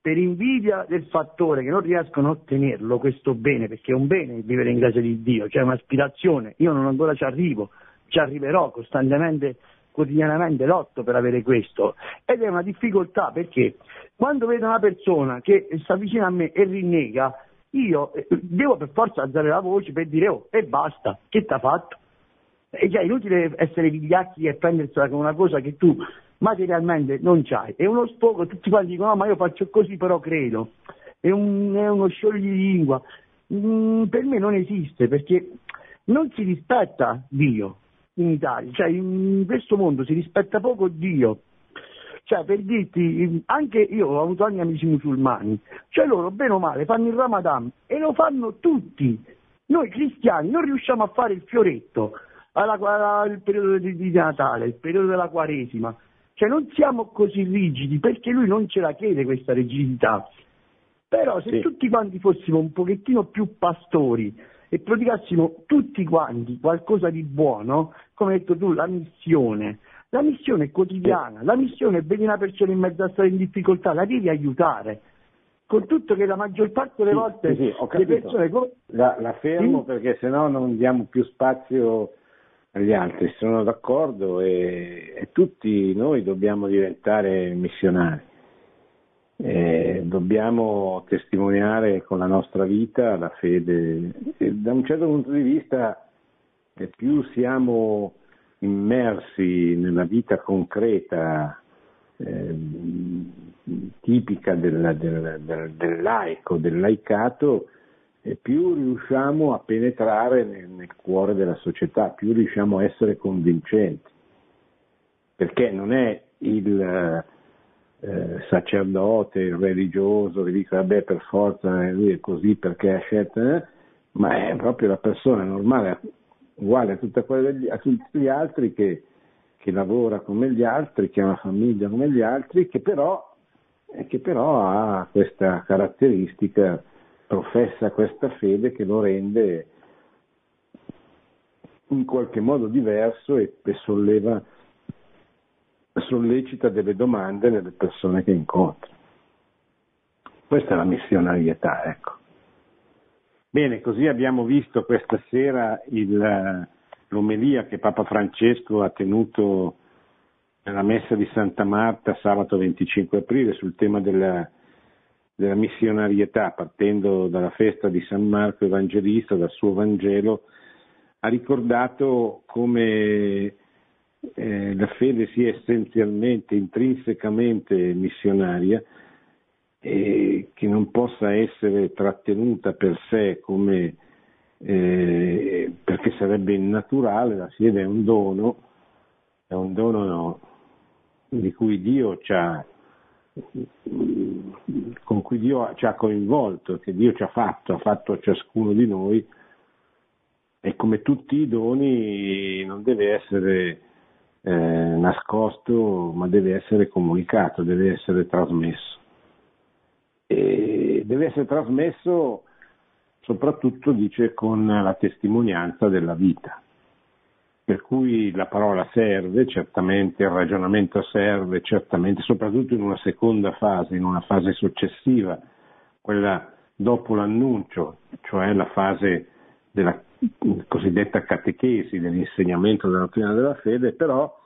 per invidia del fattore che non riescono a ottenerlo questo bene, perché è un bene vivere in grazia di Dio, cioè un'aspirazione, io non ancora ci arrivo, ci arriverò costantemente, quotidianamente lotto per avere questo ed è una difficoltà perché quando vedo una persona che sta vicino a me e rinnega, io eh, devo per forza alzare la voce per dire oh e basta, che t'ha fatto? E già è inutile essere vigliacchi e prendersela come una cosa che tu materialmente non c'hai. È uno sfogo, tutti quanti dicono no ma io faccio così però credo. È, un, è uno scioglilingua. Mm, per me non esiste perché non si rispetta Dio in Italia, cioè in questo mondo si rispetta poco Dio. Cioè, per dirti, anche io ho avuto anche amici musulmani, cioè loro, bene o male, fanno il Ramadan e lo fanno tutti. Noi cristiani non riusciamo a fare il fioretto, alla, alla, il periodo di, di, Natale, il periodo della Quaresima. Cioè non siamo così rigidi perché lui non ce la chiede questa rigidità. Però se sì. tutti quanti fossimo un pochettino più pastori e predicassimo tutti quanti qualcosa di buono, come hai detto tu, la missione. La missione è quotidiana, la missione è vedere una persona in mezzo a stare in difficoltà, la devi aiutare con tutto che la maggior parte delle volte sì, sì, le persone... La, la fermo sì? perché sennò non diamo più spazio agli altri, sono d'accordo e, e tutti noi dobbiamo diventare missionari. E dobbiamo testimoniare con la nostra vita la fede. E da un certo punto di vista, più siamo immersi nella vita concreta, eh, tipica del, del, del, del, laico, del laicato, e più riusciamo a penetrare nel, nel, cuore della società, più riusciamo a essere convincenti, perché non è il eh, sacerdote, il religioso che dice vabbè per forza lui è così perché ha scelto, eh, ma è proprio la persona normale, uguale a, degli, a tutti gli altri che, che, lavora come gli altri, che ha una famiglia come gli altri, che però, eh, che però ha questa caratteristica professa questa fede che lo rende in qualche modo diverso e, solleva, sollecita delle domande nelle persone che incontra. Questa è la missionarietà, ecco. Bene, così abbiamo visto questa sera il, l'omelia che Papa Francesco ha tenuto nella messa di Santa Marta sabato 25 aprile sul tema della della missionarietà, partendo dalla festa di San Marco Evangelista, dal suo Vangelo, ha ricordato come eh, la fede sia essenzialmente, intrinsecamente missionaria e che non possa essere trattenuta per sé come eh, perché sarebbe innaturale, la fede è un dono, è un dono no, di cui Dio ci ha con cui Dio ci ha coinvolto, che Dio ci ha fatto, ha fatto a ciascuno di noi e come tutti i doni non deve essere eh, nascosto ma deve essere comunicato, deve essere trasmesso. E deve essere trasmesso soprattutto, dice, con la testimonianza della vita per cui la parola serve, certamente il ragionamento serve, certamente, soprattutto in una seconda fase, in una fase successiva, quella dopo l'annuncio, cioè la fase della cosiddetta catechesi, dell'insegnamento della dottrina della fede, però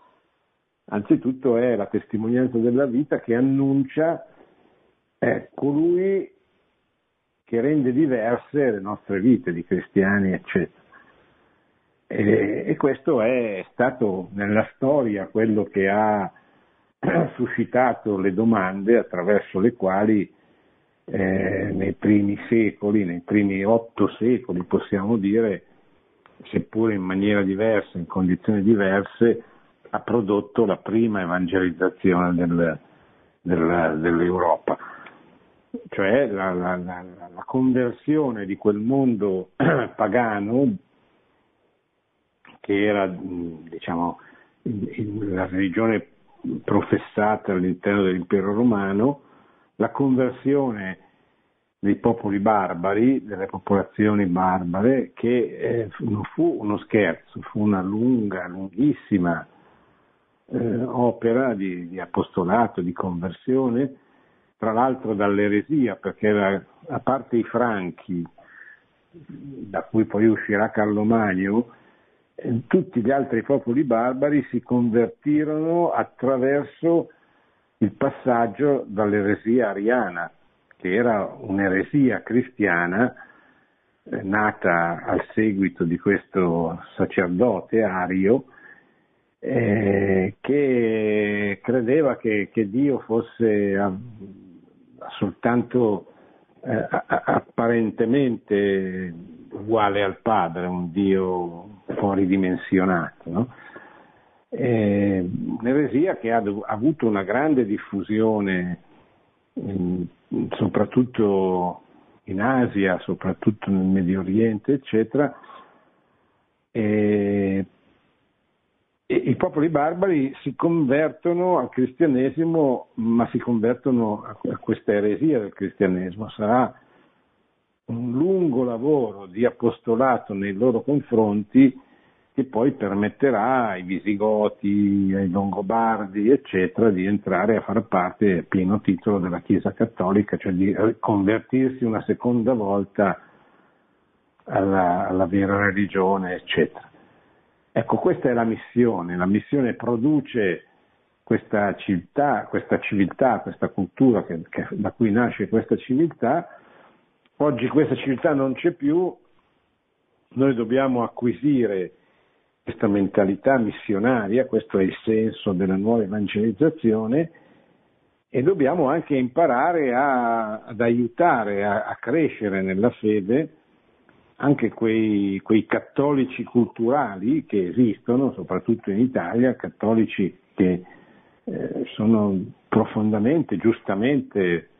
anzitutto è la testimonianza della vita che annuncia è colui che rende diverse le nostre vite di cristiani, eccetera. E, e questo è stato nella storia quello che ha suscitato le domande attraverso le quali eh, nei primi secoli, nei primi otto secoli possiamo dire, seppure in maniera diversa, in condizioni diverse, ha prodotto la prima evangelizzazione del, della, dell'Europa, cioè la, la, la, la, conversione di quel mondo pagano che era diciamo, la religione professata all'interno dell'impero romano, la conversione dei popoli barbari, delle popolazioni barbare, che eh, non fu uno scherzo, fu una lunga, lunghissima eh, opera di, di, apostolato, di conversione, tra l'altro dall'eresia, perché era, a parte i franchi, da cui poi uscirà Carlo Magno, tutti gli altri popoli barbari si convertirono attraverso il passaggio dall'eresia ariana, che era un'eresia cristiana eh, nata al seguito di questo sacerdote ario eh, che credeva che, che Dio fosse a, soltanto eh, apparentemente uguale al Padre, un Dio fuori dimensionato. No? Un'eresia che ha, avuto una grande diffusione soprattutto in Asia, soprattutto nel Medio Oriente, eccetera, e, i popoli barbari si convertono al cristianesimo, ma si convertono a questa eresia del cristianesimo. Sarà un lungo lavoro di apostolato nei loro confronti che poi permetterà ai Visigoti, ai Longobardi, eccetera, di entrare a far parte a pieno titolo della Chiesa Cattolica, cioè di convertirsi una seconda volta alla, alla vera religione, eccetera. Ecco, questa è la missione, la missione produce questa civiltà, questa, civiltà, questa cultura che, che, da cui nasce questa civiltà, oggi questa civiltà non c'è più, noi dobbiamo acquisire questa mentalità missionaria, questo è il senso della nuova evangelizzazione e dobbiamo anche imparare a, ad aiutare a, a, crescere nella fede anche quei, quei, cattolici culturali che esistono, soprattutto in Italia, cattolici che eh, sono profondamente, giustamente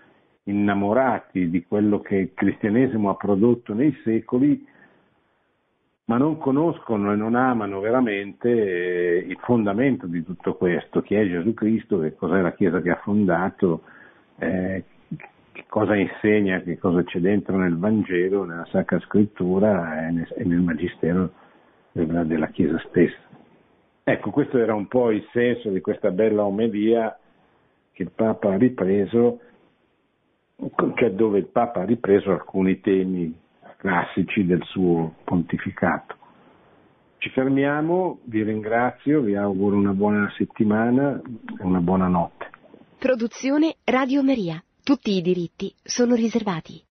innamorati di quello che il cristianesimo ha prodotto nei secoli ma non conoscono e non amano veramente eh, il fondamento di tutto questo, chi è Gesù Cristo, che cos'è la Chiesa che ha fondato, eh, che cosa insegna, che cosa c'è dentro nel Vangelo, nella Sacra Scrittura e nel, e nel Magistero della, della, Chiesa stessa. Ecco, questo era un po' il senso di questa bella omelia che il Papa ha ripreso, dove il Papa ha ripreso alcuni temi classici del suo pontificato. Ci fermiamo, vi ringrazio, vi auguro una buona settimana e una buona notte. Produzione Radio Maria. Tutti i diritti sono riservati.